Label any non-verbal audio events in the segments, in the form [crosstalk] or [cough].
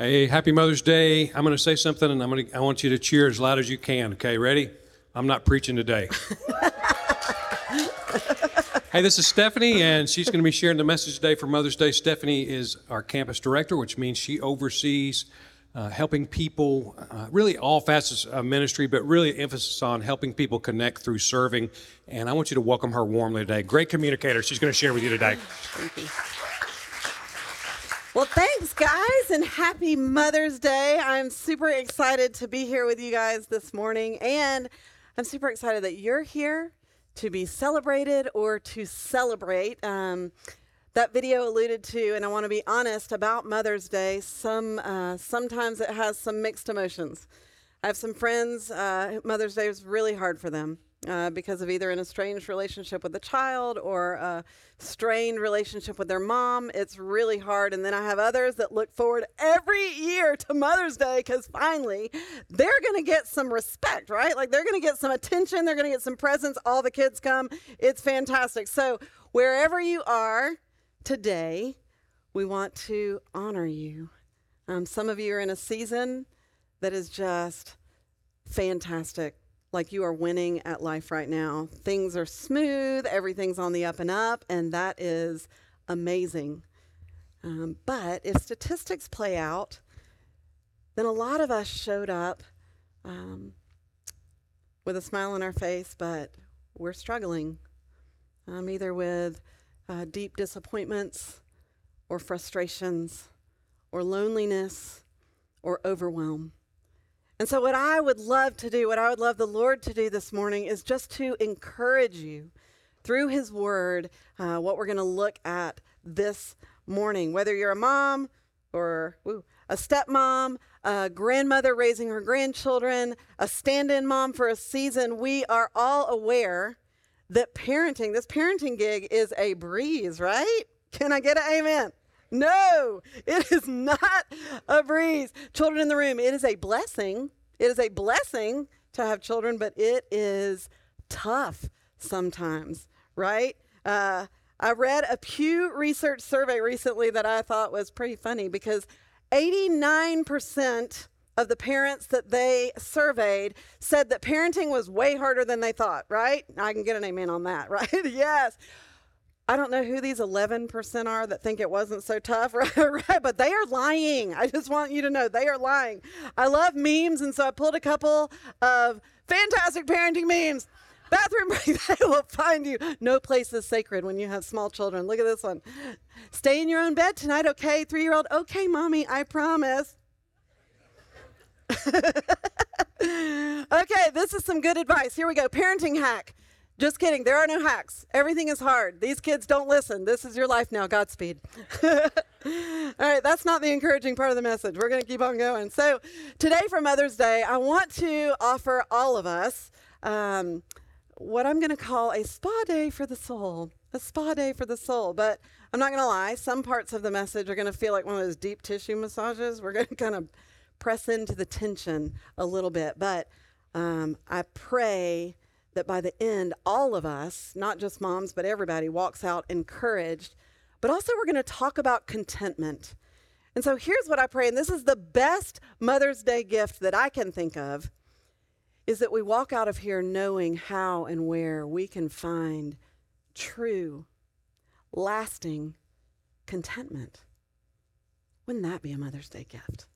Hey, happy Mother's Day. I'm going to say something and I'm going to, I want you to cheer as loud as you can. Okay, ready? I'm not preaching today. [laughs] hey, this is Stephanie, and she's going to be sharing the message today for Mother's Day. Stephanie is our campus director, which means she oversees uh, helping people, uh, really all facets of ministry, but really emphasis on helping people connect through serving. And I want you to welcome her warmly today. Great communicator. She's going to share with you today. Thank you. Well, thanks, guys, and happy Mother's Day. I'm super excited to be here with you guys this morning, and I'm super excited that you're here to be celebrated or to celebrate. Um, that video alluded to, and I want to be honest about Mother's Day. Some uh, sometimes it has some mixed emotions. I have some friends. Uh, Mother's Day was really hard for them uh, because of either an estranged relationship with a child or a strained relationship with their mom. It's really hard. And then I have others that look forward every year to Mother's Day because finally they're going to get some respect, right? Like they're going to get some attention, they're going to get some presents. All the kids come. It's fantastic. So, wherever you are today, we want to honor you. Um, some of you are in a season that is just fantastic like you are winning at life right now. Things are smooth, everything's on the up and up, and that is amazing. Um, but if statistics play out, then a lot of us showed up um, with a smile on our face, but we're struggling um, either with uh, deep disappointments or frustrations or loneliness or overwhelm. And so, what I would love to do, what I would love the Lord to do this morning is just to encourage you through His Word, uh, what we're going to look at this morning. Whether you're a mom or woo, a stepmom, a grandmother raising her grandchildren, a stand in mom for a season, we are all aware that parenting, this parenting gig is a breeze, right? Can I get an amen? No, it is not a breeze. Children in the room, it is a blessing. It is a blessing to have children, but it is tough sometimes, right? Uh, I read a Pew Research survey recently that I thought was pretty funny because 89% of the parents that they surveyed said that parenting was way harder than they thought, right? I can get an amen on that, [laughs] right? yes. I don't know who these 11% are that think it wasn't so tough, [laughs] right? right? But they are lying. I just want you to know they are lying. I love memes, and so I pulled a couple of fantastic parenting memes. Bathroom break, [laughs] they will find you. No place is sacred when you have small children. Look at this one. Stay in your own bed tonight, okay? Three year old, okay, mommy, I promise. [laughs] okay, this is some good advice. Here we go. Parenting hack. Just kidding. There are no hacks. Everything is hard. These kids don't listen. This is your life now. Godspeed. [laughs] All right, that's not the encouraging part of the message. We're going to keep on going. So, today for Mother's Day, I want to offer all of us um, what I'm going to call a spa day for the soul. A spa day for the soul. But I'm not going to lie, some parts of the message are going to feel like one of those deep tissue massages. We're going to kind of press into the tension a little bit. But um, I pray that by the end, all of us, not just moms, but everybody, walks out encouraged. But also, we're going to talk about contentment. And so here's what I pray, and this is the best Mother's Day gift that I can think of is that we walk out of here knowing how and where we can find true, lasting contentment. Wouldn't that be a Mother's Day gift?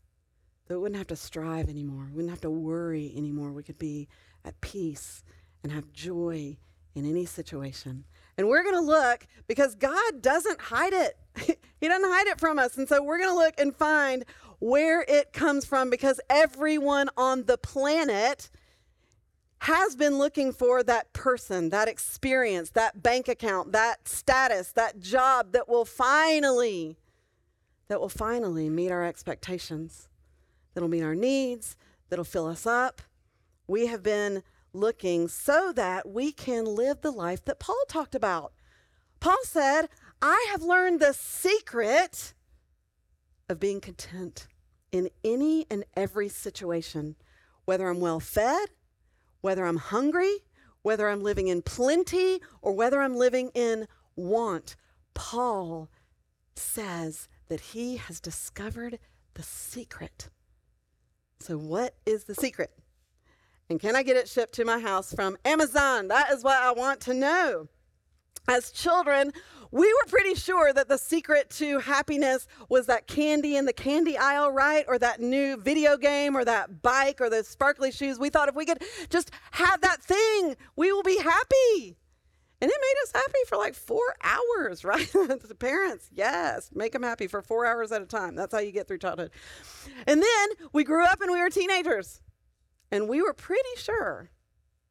That we wouldn't have to strive anymore, we wouldn't have to worry anymore. We could be at peace and have joy in any situation. And we're going to look because God doesn't hide it. [laughs] he doesn't hide it from us. And so we're going to look and find where it comes from because everyone on the planet has been looking for that person, that experience, that bank account, that status, that job that will finally that will finally meet our expectations. That'll meet our needs, that'll fill us up. We have been looking so that we can live the life that Paul talked about. Paul said, I have learned the secret of being content in any and every situation, whether I'm well fed, whether I'm hungry, whether I'm living in plenty, or whether I'm living in want. Paul says that he has discovered the secret. So, what is the secret? And can I get it shipped to my house from Amazon? That is what I want to know. As children, we were pretty sure that the secret to happiness was that candy in the candy aisle, right? Or that new video game or that bike or those sparkly shoes. We thought if we could just have that thing, we will be happy. And it made us happy for like four hours, [laughs] right? the parents, yes, make them happy for four hours at a time. That's how you get through childhood. And then we grew up and we were teenagers. And we were pretty sure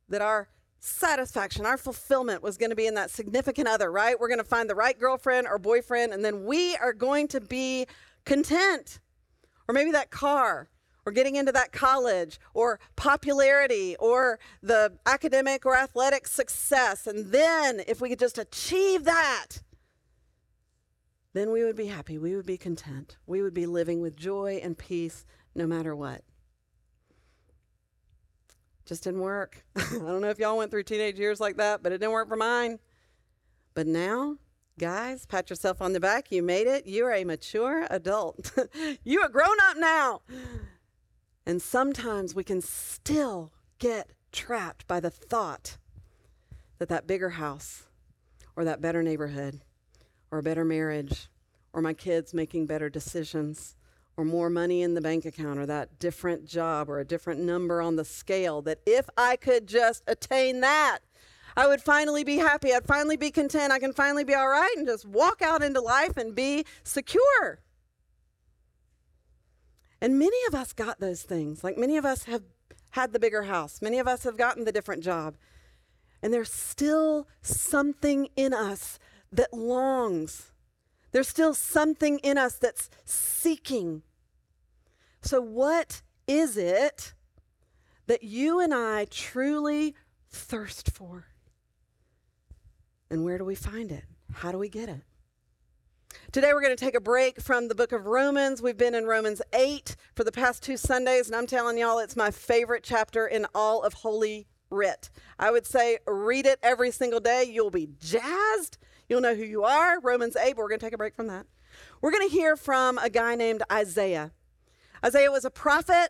that our satisfaction, our fulfillment was going to be in that significant other, right? We're going to find the right girlfriend or boyfriend, and then we are going to be content. Or maybe that car, or getting into that college, or popularity, or the academic or athletic success. And then, if we could just achieve that, then we would be happy. We would be content. We would be living with joy and peace no matter what. Just didn't work. [laughs] I don't know if y'all went through teenage years like that, but it didn't work for mine. But now, guys, pat yourself on the back. You made it. You are a mature adult. [laughs] you are grown up now. And sometimes we can still get trapped by the thought that that bigger house or that better neighborhood or a better marriage or my kids making better decisions or more money in the bank account or that different job or a different number on the scale, that if I could just attain that, I would finally be happy. I'd finally be content. I can finally be all right and just walk out into life and be secure. And many of us got those things. Like many of us have had the bigger house, many of us have gotten the different job. And there's still something in us that longs there's still something in us that's seeking. So, what is it that you and I truly thirst for? And where do we find it? How do we get it? Today, we're going to take a break from the book of Romans. We've been in Romans 8 for the past two Sundays, and I'm telling y'all, it's my favorite chapter in all of Holy Writ. I would say read it every single day. You'll be jazzed You'll know who you are. Romans 8, but we're going to take a break from that. We're going to hear from a guy named Isaiah. Isaiah was a prophet.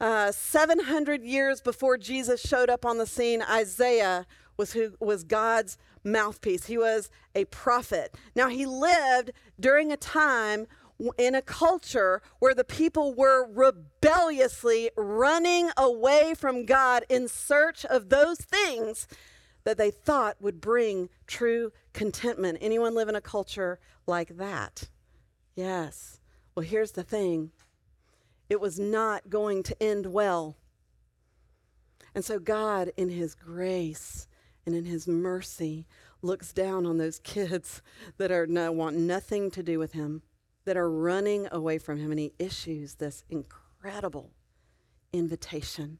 Uh, 700 years before Jesus showed up on the scene, Isaiah was who was God's mouthpiece. He was a prophet. Now he lived during a time in a culture where the people were rebelliously running away from God in search of those things that they thought would bring true contentment. Anyone live in a culture like that? Yes. Well, here's the thing it was not going to end well. And so, God, in His grace and in His mercy, looks down on those kids that are want nothing to do with Him, that are running away from Him, and He issues this incredible invitation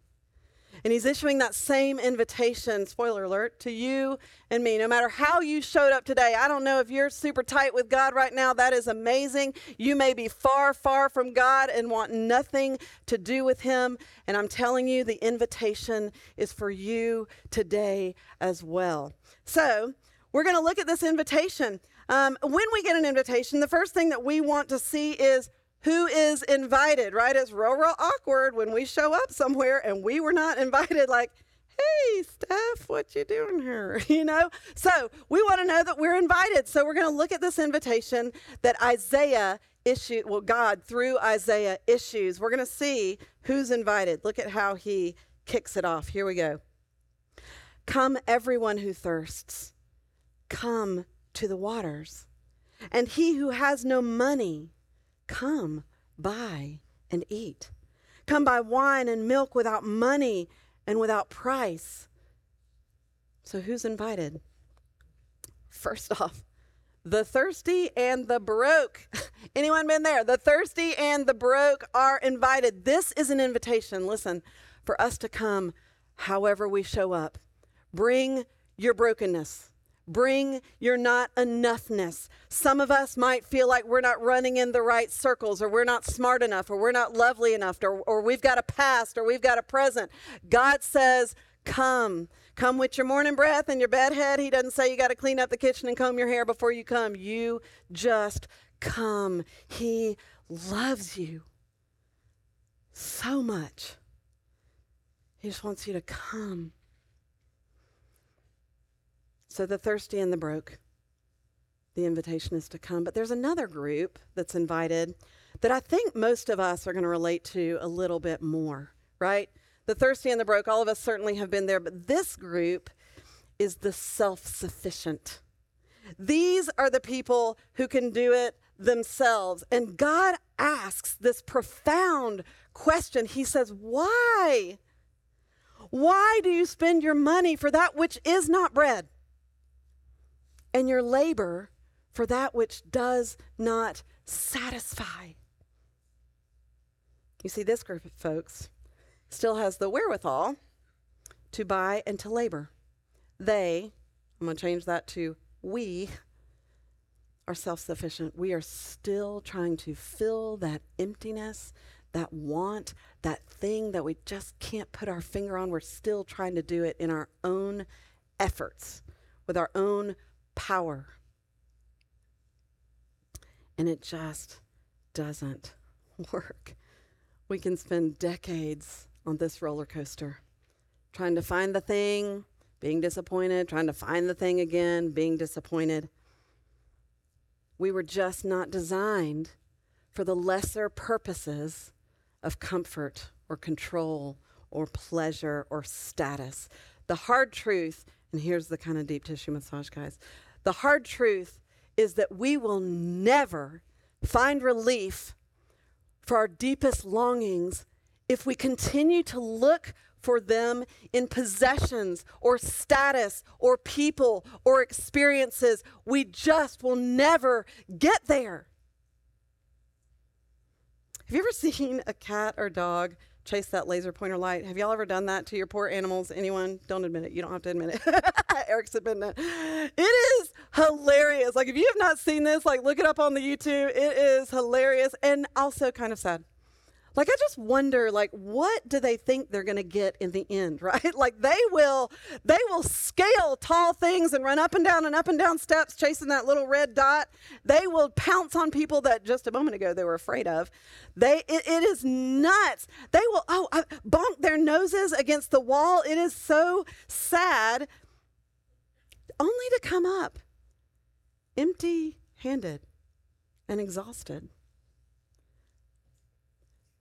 and he's issuing that same invitation, spoiler alert, to you and me. No matter how you showed up today, I don't know if you're super tight with God right now. That is amazing. You may be far, far from God and want nothing to do with Him. And I'm telling you, the invitation is for you today as well. So, we're going to look at this invitation. Um, when we get an invitation, the first thing that we want to see is who is invited, right? It's real, real awkward when we show up somewhere and we were not [laughs] invited, like, hey, Steph, what you doing here? [laughs] You know? So we want to know that we're invited. So we're going to look at this invitation that Isaiah issued, well, God through Isaiah issues. We're going to see who's invited. Look at how he kicks it off. Here we go. Come, everyone who thirsts, come to the waters. And he who has no money, Come, buy and eat. Come buy wine and milk without money and without price. So, who's invited? First off, the thirsty and the broke. [laughs] Anyone been there? The thirsty and the broke are invited. This is an invitation, listen, for us to come however we show up. Bring your brokenness. Bring your not enoughness. Some of us might feel like we're not running in the right circles, or we're not smart enough, or we're not lovely enough, or, or we've got a past, or we've got a present. God says, Come. Come with your morning breath and your bed head. He doesn't say you got to clean up the kitchen and comb your hair before you come. You just come. He loves you. so much. He just wants you to come. So, the thirsty and the broke, the invitation is to come. But there's another group that's invited that I think most of us are going to relate to a little bit more, right? The thirsty and the broke, all of us certainly have been there, but this group is the self sufficient. These are the people who can do it themselves. And God asks this profound question. He says, Why? Why do you spend your money for that which is not bread and your labor for that which does not satisfy? You see, this group of folks still has the wherewithal to buy and to labor. They, I'm going to change that to we, are self sufficient. We are still trying to fill that emptiness, that want, that thing that we just can't put our finger on. We're still trying to do it in our own efforts, with our own power. And it just doesn't work. We can spend decades on this roller coaster, trying to find the thing, being disappointed, trying to find the thing again, being disappointed. We were just not designed for the lesser purposes of comfort or control or pleasure or status. The hard truth, and here's the kind of deep tissue massage, guys the hard truth is that we will never find relief for our deepest longings if we continue to look for them in possessions or status or people or experiences. We just will never get there. Have you ever [laughs] seen a cat or dog chase that laser pointer light? Have y'all ever done that to your poor animals? Anyone? Don't admit it. You don't have to admit it. [laughs] Eric's admitting it. It is hilarious. Like, if you have not seen this, like, look it up on the YouTube. It is hilarious and also kind of sad. Like I just wonder like what do they think they're going to get in the end, [laughs] right? Like they will they will scale tall things and run up and down and up and down steps chasing that little red dot. They will pounce on people that just a moment ago they were afraid of. They it, it is nuts. They will oh uh, bonk their noses against the wall. It is so sad only to come up empty-handed and exhausted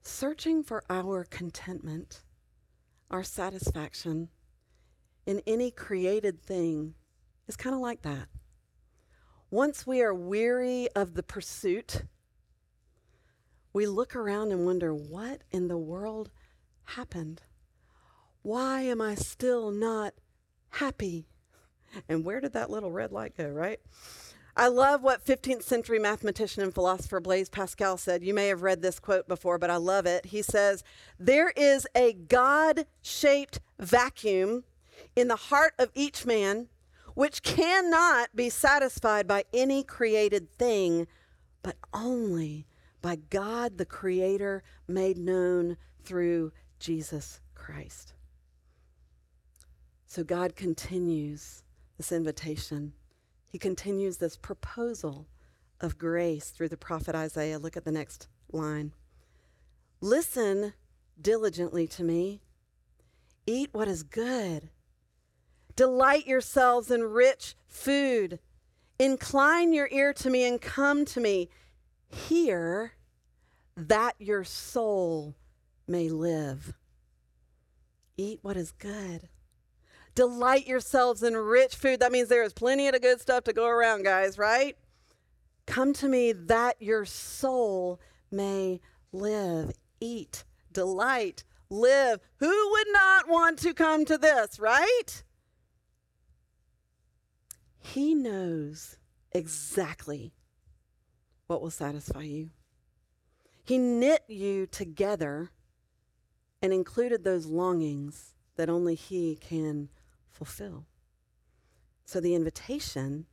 searching for our contentment, our satisfaction in any created thing is kind of like that. Once we are weary of the pursuit, we look around and wonder, what in the world happened? Why am I still not happy? And where did that little red light go, right? I love what 15th century mathematician and philosopher Blaise Pascal said. You may have read this quote before, but I love it. He says, There is a God shaped vacuum in the heart of each man which cannot be satisfied by any created thing, but only by God the Creator made known through Jesus Christ. So God continues this invitation he continues this proposal of grace through the prophet Isaiah. Look at the next line. Listen diligently to me, eat what is good, delight yourselves in rich food, incline your ear to me and come to me. Hear that your soul may live. Eat what is good Delight yourselves in rich food. That means there is plenty of good stuff to go around, guys, right? Come to me that your soul may live. Eat, delight, live. Who would not want to come to this, right? He knows exactly what will satisfy you. He knit you together and included those longings that only He can fulfill. So the invitation,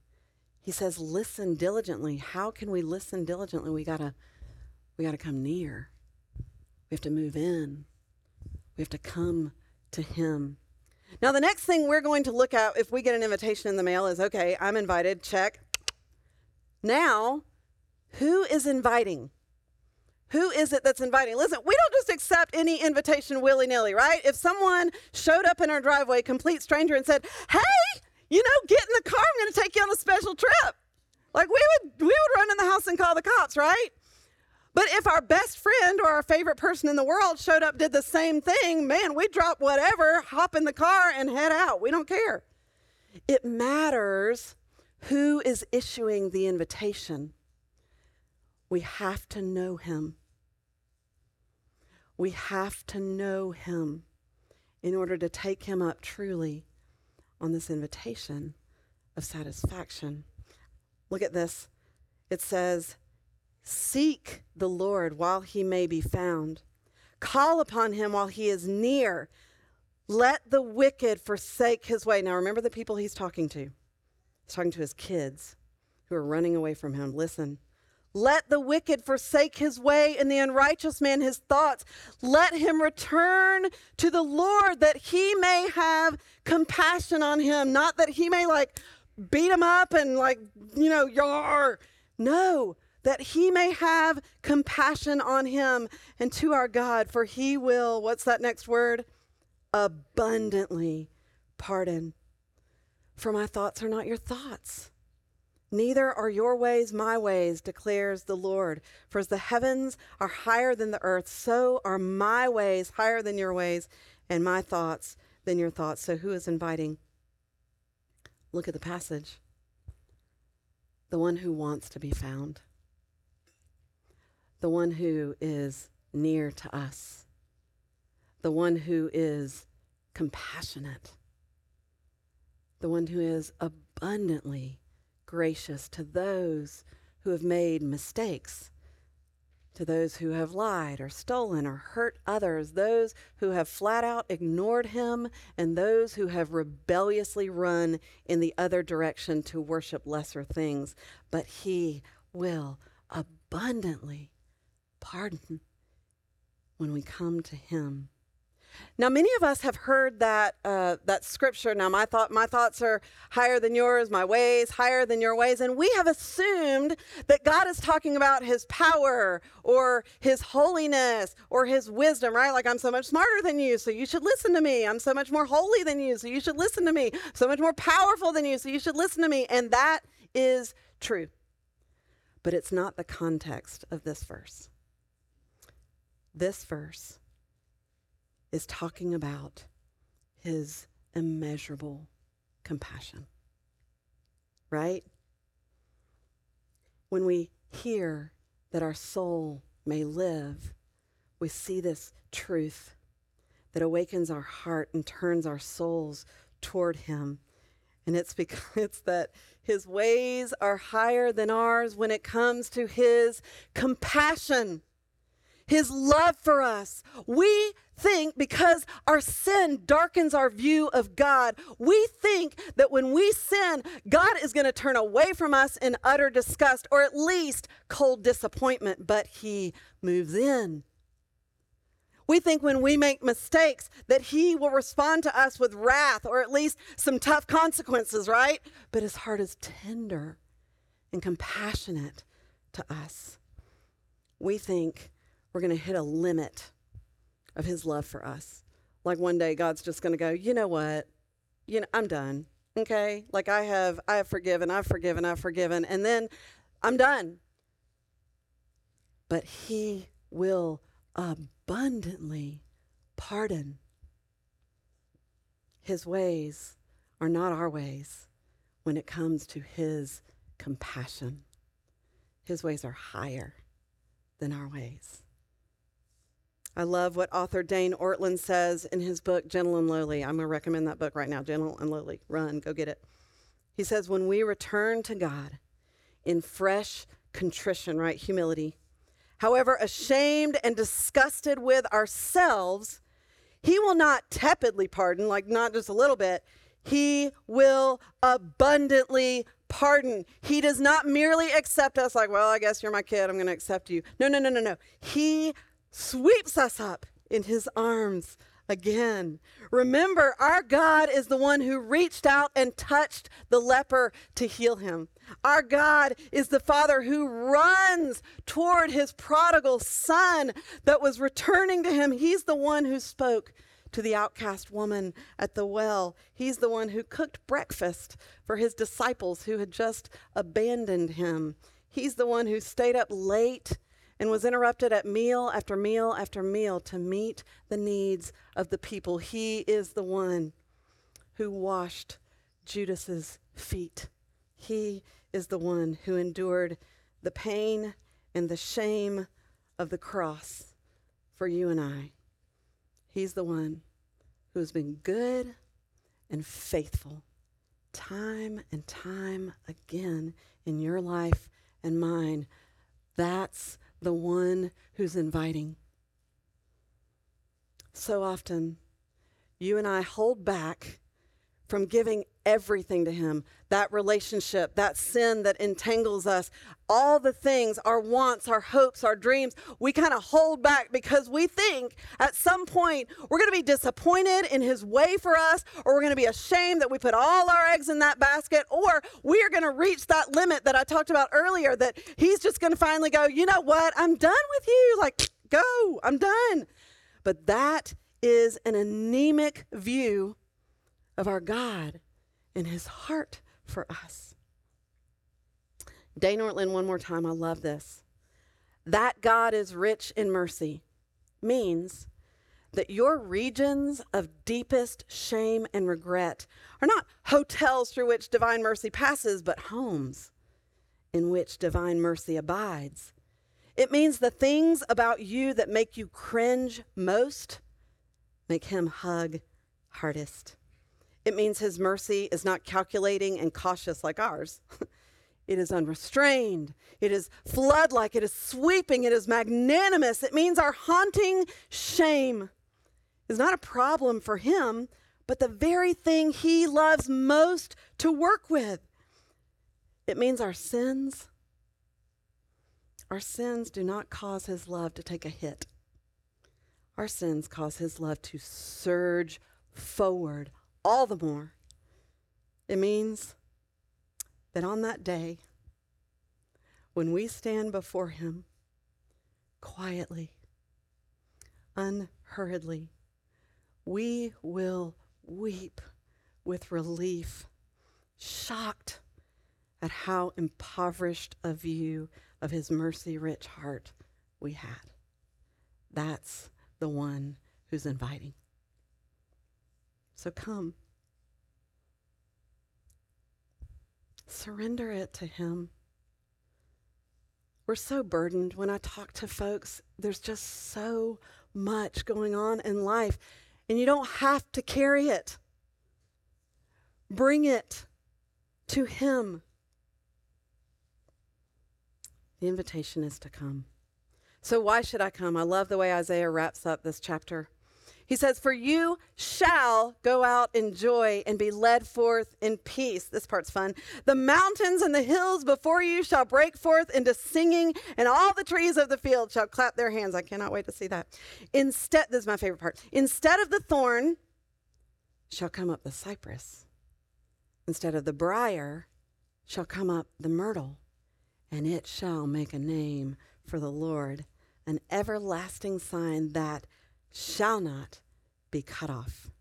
he says, listen diligently. How can we listen diligently? We gotta we gotta come near. We have to move in. We have to come to him. Now, the next thing we're going to look at if we get an invitation in the mail is okay, I'm invited, check. Now, who is inviting? Who is it that's inviting? Listen, we don't just accept any invitation willy nilly, right? If someone showed up in our driveway, complete stranger, and said, Hey, you know, get in the car, I'm going to take you on a special trip. Like we would, we would run in the house and call the cops, right? But if our best friend or our favorite person in the world showed up, did the same thing, man, we drop whatever, hop in the car, and head out. We don't care. It matters who is issuing the invitation. We have to know him. We have to know him in order to take him up truly on this invitation of satisfaction. Look at this. It says, Seek the Lord while he may be found, call upon him while he is near. Let the wicked forsake his way. Now, remember the people he's talking to. He's talking to his kids who are running away from him. Listen. Let the wicked forsake his way and the unrighteous man his thoughts. Let him return to the Lord that he may have compassion on him, not that he may like beat him up and like, you know, yar. No, that he may have compassion on him and to our God, for he will, what's that next word? Abundantly pardon. For my thoughts are not your thoughts Neither are your ways my ways, declares the Lord. For as the heavens are higher than the earth, so are my ways higher than your ways, and my thoughts than your thoughts. So who is inviting? Look at the passage. The one who wants to be found, the one who is near to us, the one who is compassionate, the one who is abundantly gracious to those who have made mistakes, to those who have lied or stolen or hurt others, those who have flat out ignored him, and those who have rebelliously run in the other direction to worship lesser things. But he will abundantly pardon when we come to him now, many of us have heard that uh, that scripture. Now, my thought, my thoughts are higher than yours, my ways higher than your ways, and we have assumed that God is talking about His power or His holiness or His wisdom, right? Like I'm so much smarter than you, so you should listen to me. I'm so much more holy than you, so you should listen to me. So much more powerful than you, so you should listen to me. And that is true, but it's not the context of this verse. This verse is talking about his immeasurable compassion. Right? When we hear that our soul may live, we see this truth that awakens our heart and turns our souls toward him. And it's because [laughs] it's that his ways are higher than ours when it comes to his compassion his love for us. We think because our sin darkens our view of God, we think that when we sin, God is going to turn away from us in utter disgust or at least cold disappointment, but He moves in. We think when we make mistakes that He will respond to us with wrath or at least some tough consequences, right? But His heart is tender and compassionate to us. We think we're going to hit a limit of his love for us. Like one day God's just going to go, "You know what? You know, I'm done." Okay? Like I have I have forgiven, I've forgiven, I've forgiven, and then I'm done. But he will abundantly pardon. His ways are not our ways when it comes to his compassion. His ways are higher than our ways. I love what author Dane Ortlund says in his book, Gentle and Lowly. I'm going to recommend that book right now, Gentle and Lowly. Run, go get it. He says, When we return to God in fresh contrition, right? Humility, however, ashamed and disgusted with ourselves, He will not tepidly pardon, like not just a little bit. He will abundantly pardon. He does not merely accept us like, well, I guess you're my kid. I'm going to accept you. No, no, no, no, no. He sweeps us up in his arms again. Remember, our God is the one who reached out and touched the leper to heal him. Our God is the Father who runs toward his prodigal son that was returning to him. He's the one who spoke to the outcast woman at the well. He's the one who cooked breakfast for his disciples who had just abandoned him. He's the one who stayed up late and was interrupted at meal after meal after meal to meet the needs of the people. He is the one who washed Judas's feet. He is the one who endured the pain and the shame of the cross for you and I. He's the one who has been good and faithful time and time again in your life and mine. That's the one who's inviting. So often, you and I hold back from giving everything to Him. That relationship, that sin that entangles us, all the things, our wants, our hopes, our dreams, we kind of hold back because we think at some point we're going to be disappointed in His way for us, or we're going to be ashamed that we put all our eggs in that basket, or we are going to reach that limit that I talked about earlier that He's just going to finally go, you know what, I'm done with you. Like, go, I'm done. But that is an anemic view of our God and his heart for us. Dane Ortlund, one more time. I love this. That God is rich in mercy means that your regions of deepest shame and regret are not hotels through which divine mercy passes, but homes in which divine mercy abides. It means the things about you that make you cringe most make him hug hardest. It means his mercy is not calculating and cautious like ours. [laughs] it is unrestrained. It is flood like. It is sweeping. It is magnanimous. It means our haunting shame is not a problem for him, but the very thing he loves most to work with. It means our sins. Our sins do not cause his love to take a hit. Our sins cause his love to surge forward all the more. It means that on that day, when we stand before Him quietly, unhurriedly, we will weep with relief, shocked at how impoverished a view of His mercy rich heart we had. That's the one who's inviting. So come. Surrender it to Him. We're so burdened when I talk to folks. There's just so much going on in life, and you don't have to carry it. Bring it to Him. The invitation is to come. So, why should I come? I love the way Isaiah wraps up this chapter. He says, For you shall go out in joy and be led forth in peace. This part's fun. The mountains and the hills before you shall break forth into singing, and all the trees of the field shall clap their hands. I cannot wait to see that. Instead, this is my favorite part. Instead of the thorn shall come up the cypress. Instead of the brier shall come up the myrtle, and it shall make a name for the Lord, an everlasting sign that shall not be cut off.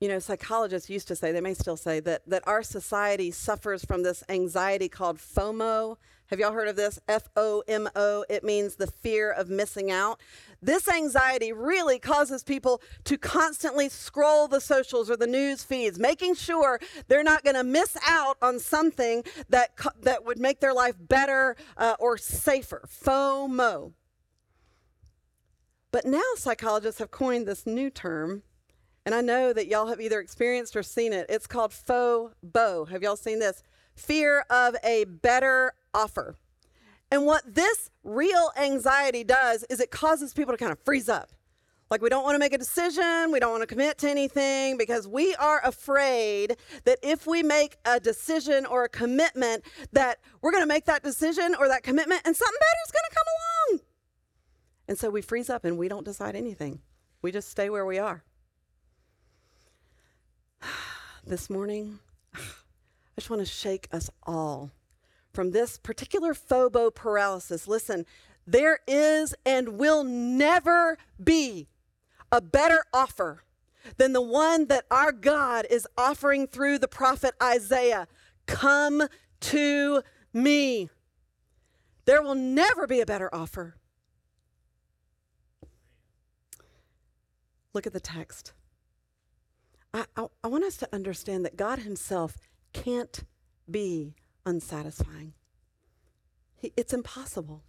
You know, psychologists used to say, they may still say, that, that our society suffers from this anxiety called FOMO. Have y'all heard of this? F O M O. It means the fear of missing out. This anxiety really causes people to constantly scroll the socials or the news feeds, making sure they're not going to miss out on something that, that would make their life better uh, or safer. FOMO. But now psychologists have coined this new term, and I know that y'all have either experienced or seen it. It's called faux FOBO. Have y'all seen this? Fear of a better offer. And what this real anxiety does is it causes people to kind of freeze up. Like we don't want to make a decision, we don't want to commit to anything because we are afraid that if we make a decision or a commitment that we're going to make that decision or that commitment and something better is going to come along. And so we freeze up and we don't decide anything. We just stay where we are. [sighs] This morning, [sighs] I just want to shake us all from this particular FOBO paralysis. Listen, there is and will never be a better offer than the one that our God is offering through the prophet Isaiah. Come to me. There will never be a better offer. Look at the text. I, I, I, want us to understand that God Himself can't be unsatisfying. He, it's impossible.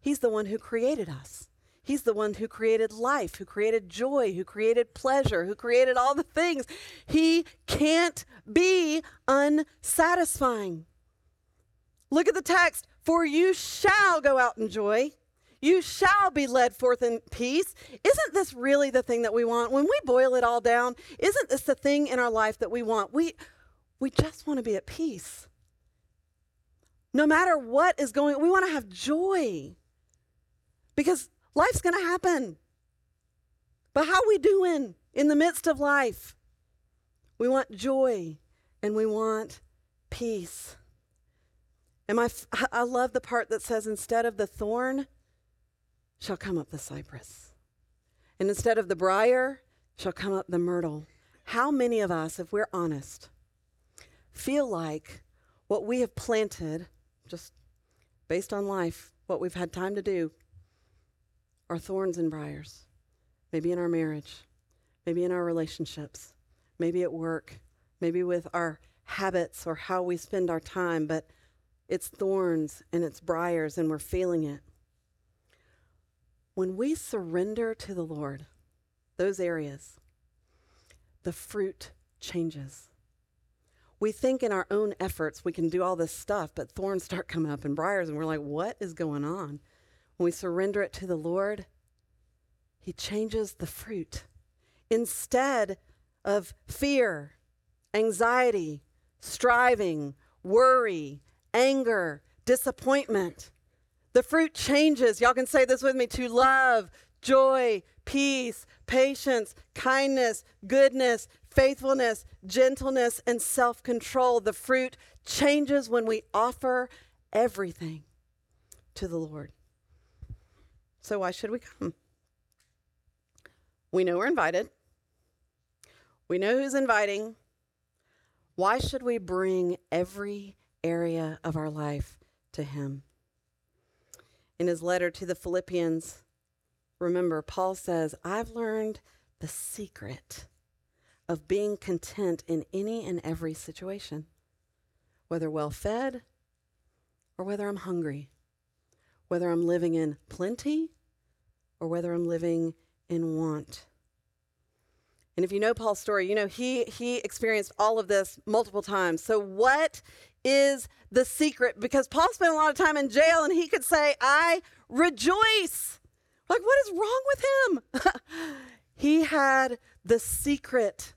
He's the one who created us. He's the one who created life, who created joy, who created pleasure, who created all the things. He can't be unsatisfying. Look at the text. For you shall go out in joy. You shall be led forth in peace. Isn't this really the thing that we want? When we boil it all down, isn't this the thing in our life that we want? We, we just want to be at peace. No matter what is going we want to have joy. Because life's going to happen. But how we doing in the midst of life? We want joy and we want peace. And my, I love the part that says, instead of the thorn, shall come up the cypress. And instead of the briar, shall come up the myrtle. How many of us, if we're honest, feel like what we have planted, just based on life, what we've had time to do, are thorns and briars? Maybe in our marriage, maybe in our relationships, maybe at work, maybe with our habits or how we spend our time, but it's thorns and it's briars and we're feeling it. When we surrender to the Lord, those areas, the fruit changes. We think in our own efforts we can do all this stuff, but thorns start coming up and briars, and we're like, what is going on? When we surrender it to the Lord, He changes the fruit. Instead of fear, anxiety, striving, worry, anger, disappointment, the fruit changes. Y'all can say this with me to love, joy, peace, patience, kindness, goodness, faithfulness, gentleness, and self control. The fruit changes when we offer everything to the Lord. So, why should we come? We know we're invited, we know who's inviting. Why should we bring every area of our life to Him? In his letter to the Philippians, remember, Paul says, I've learned the secret of being content in any and every situation, whether well fed or whether I'm hungry, whether I'm living in plenty or whether I'm living in want. And if you know Paul's story, you know he he experienced all of this multiple times. So what is the secret because Paul spent a lot of time in jail and he could say, I rejoice. Like, what is wrong with him? [laughs] he had the secret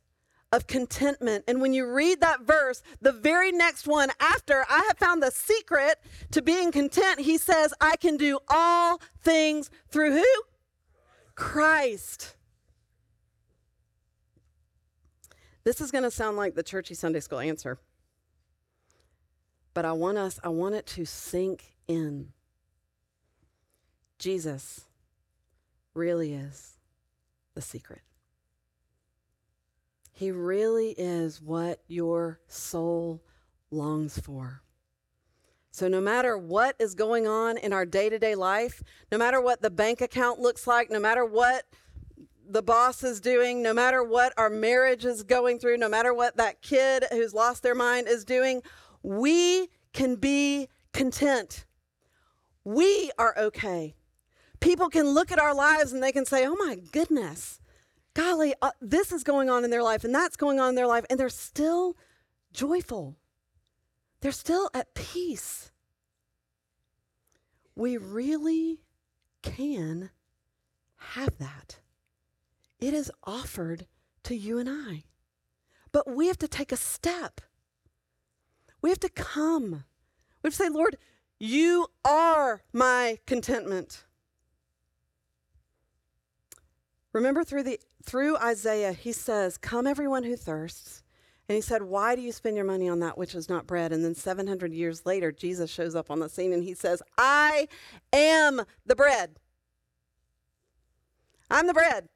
of contentment. And when you read that verse, the very next one after, I have found the secret to being content, he says, I can do all things through who? Christ. This is going to sound like the churchy Sunday school answer but I want us, I want it to sink in. Jesus really is the secret. He really is what your soul longs for. So, no matter what is going on in our day to day life, no matter what the bank account looks like, no matter what the boss is doing, no matter what our marriage is going through, no matter what that kid who's lost their mind is doing, we can be content. We are okay. People can look at our lives and they can say, oh my goodness, golly, uh, this is going on in their life and that's going on in their life, and they're still joyful. They're still at peace. We really can have that. It is offered to you and I. But we have to take a step. We have to come. We have to say, Lord, you are my contentment. Remember through the through Isaiah, he says, "Come everyone who thirsts." And he said, "Why do you spend your money on that which is not bread?" And then 700 years later, Jesus shows up on the scene and he says, "I am the bread." I'm the bread.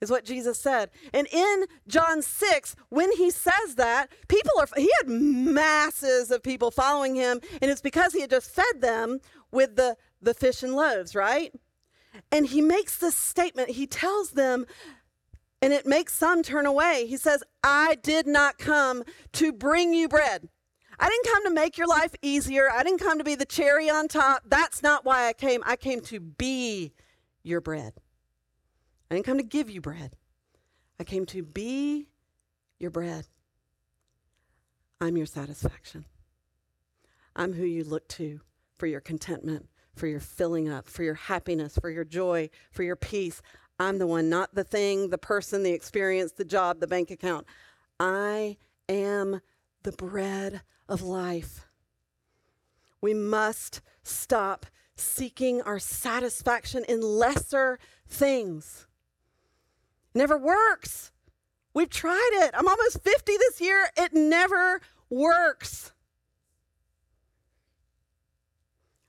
Is what Jesus said. And in John 6, when he says that, people are, he had masses of people following him, and it's because he had just fed them with the, the fish and loaves, right? And he makes this statement. He tells them, and it makes some turn away. He says, I did not come to bring you bread. I didn't come to make your life easier. I didn't come to be the cherry on top. That's not why I came. I came to be your bread. I didn't come to give you bread. I came to be your bread. I'm your satisfaction. I'm who you look to for your contentment, for your filling up, for your happiness, for your joy, for your peace. I'm the one, not the thing, the person, the experience, the job, the bank account. I am the bread of life. We must stop seeking our satisfaction in lesser things. Never works. We've tried it. I'm almost 50 this year. It never works.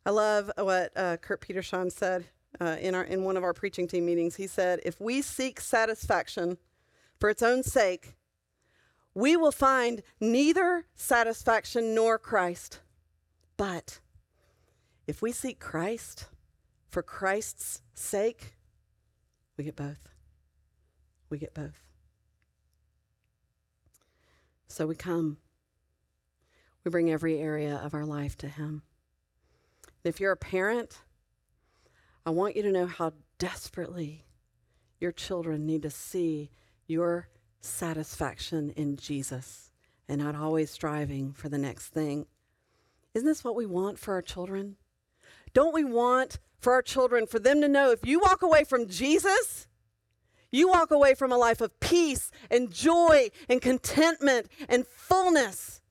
I love what uh, Kurt Peterson said uh, in, our, in one of our preaching team meetings. He said, If we seek satisfaction for its own sake, we will find neither satisfaction nor Christ. But if we seek Christ for Christ's sake, we get both. We get both. So we come. We bring every area of our life to Him. If you're a parent, I want you to know how desperately your children need to see your satisfaction in Jesus and not always striving for the next thing. Isn't this what we want for our children? Don't we want for our children for them to know if you walk away from Jesus, you walk away from a life of peace and joy and contentment and fullness.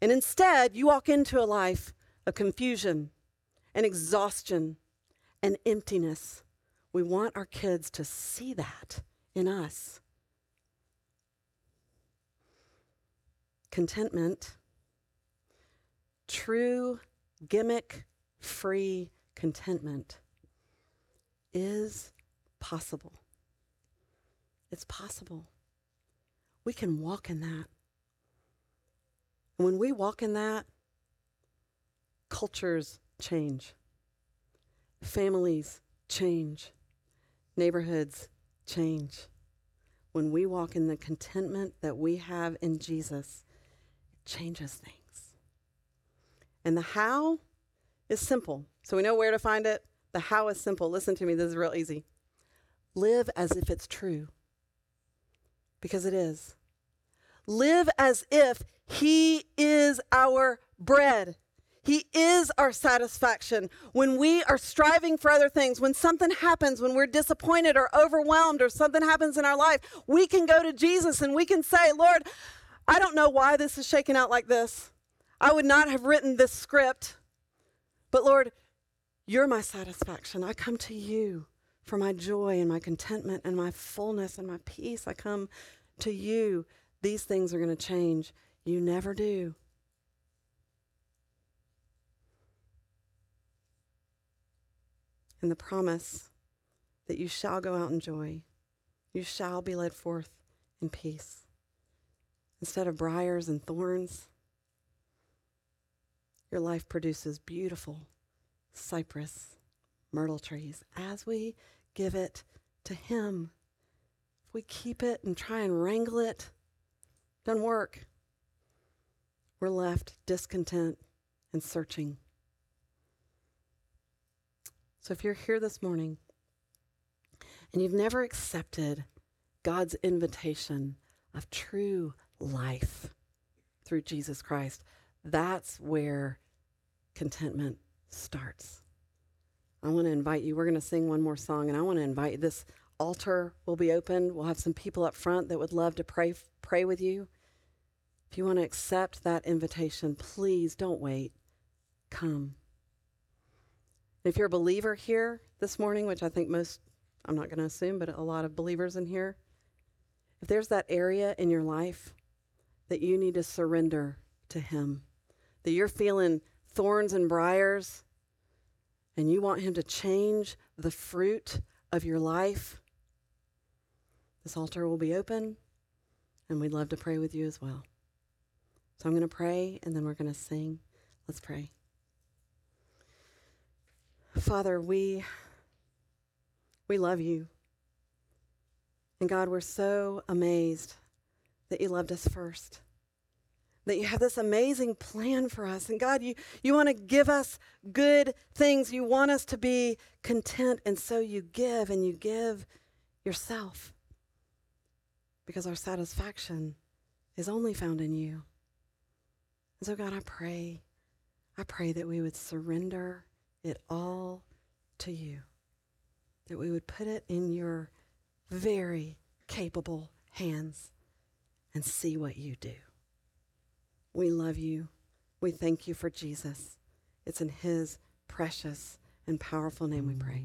And instead, you walk into a life of confusion and exhaustion and emptiness. We want our kids to see that in us. Contentment, true gimmick free contentment is possible. It's possible. We can walk in that. And When we walk in that, cultures change, families change, neighborhoods change. When we walk in the contentment that we have in Jesus, it changes things. And the how is simple. So we know where to find it. The how is simple. Listen to me, this is real easy. Live as if it's true because it is. Live as if He is our bread. He is our satisfaction. When we are striving for other things, when something happens, when we're disappointed or overwhelmed or something happens in our life, we can go to Jesus and we can say, Lord, I don't know why this is shaking out like this. I would not have written this script. But Lord, you're my satisfaction. I come to you for my joy and my contentment and my fullness and my peace. I come to you. These things are going to change. You never do. And the promise that you shall go out in joy, you shall be led forth in peace. Instead of briars and thorns, your life produces beautiful cypress, myrtle trees as we give it to Him. If we keep it and try and wrangle it, doesn't work. We're left discontent and searching. So if you're here this morning and you've never accepted God's invitation of true life through Jesus Christ, that's where contentment starts. I want to invite you. We're going to sing one more song, and I want to invite this altar will be open. We'll have some people up front that would love to pray pray with you. If you want to accept that invitation, please don't wait. Come. If you're a believer here this morning, which I think most I'm not going to assume, but a lot of believers in here, if there's that area in your life that you need to surrender to Him, that you're feeling thorns and briars, and you want Him to change the fruit of your life, this altar will be open, and we'd love to pray with you as well. So I'm going to pray, and then we're going to sing. Let's pray. Father, we we love you. And God, we're so amazed that you loved us first. That you have this amazing plan for us. And God, you, you want to give us good things. You want us to be content. And so you give and you give yourself. Because our satisfaction is only found in you. And so, God, I pray, I pray that we would surrender it all to you that we would put it in your very capable hands and see what you do. We love you. We thank you for Jesus. It's in his precious and powerful name we pray.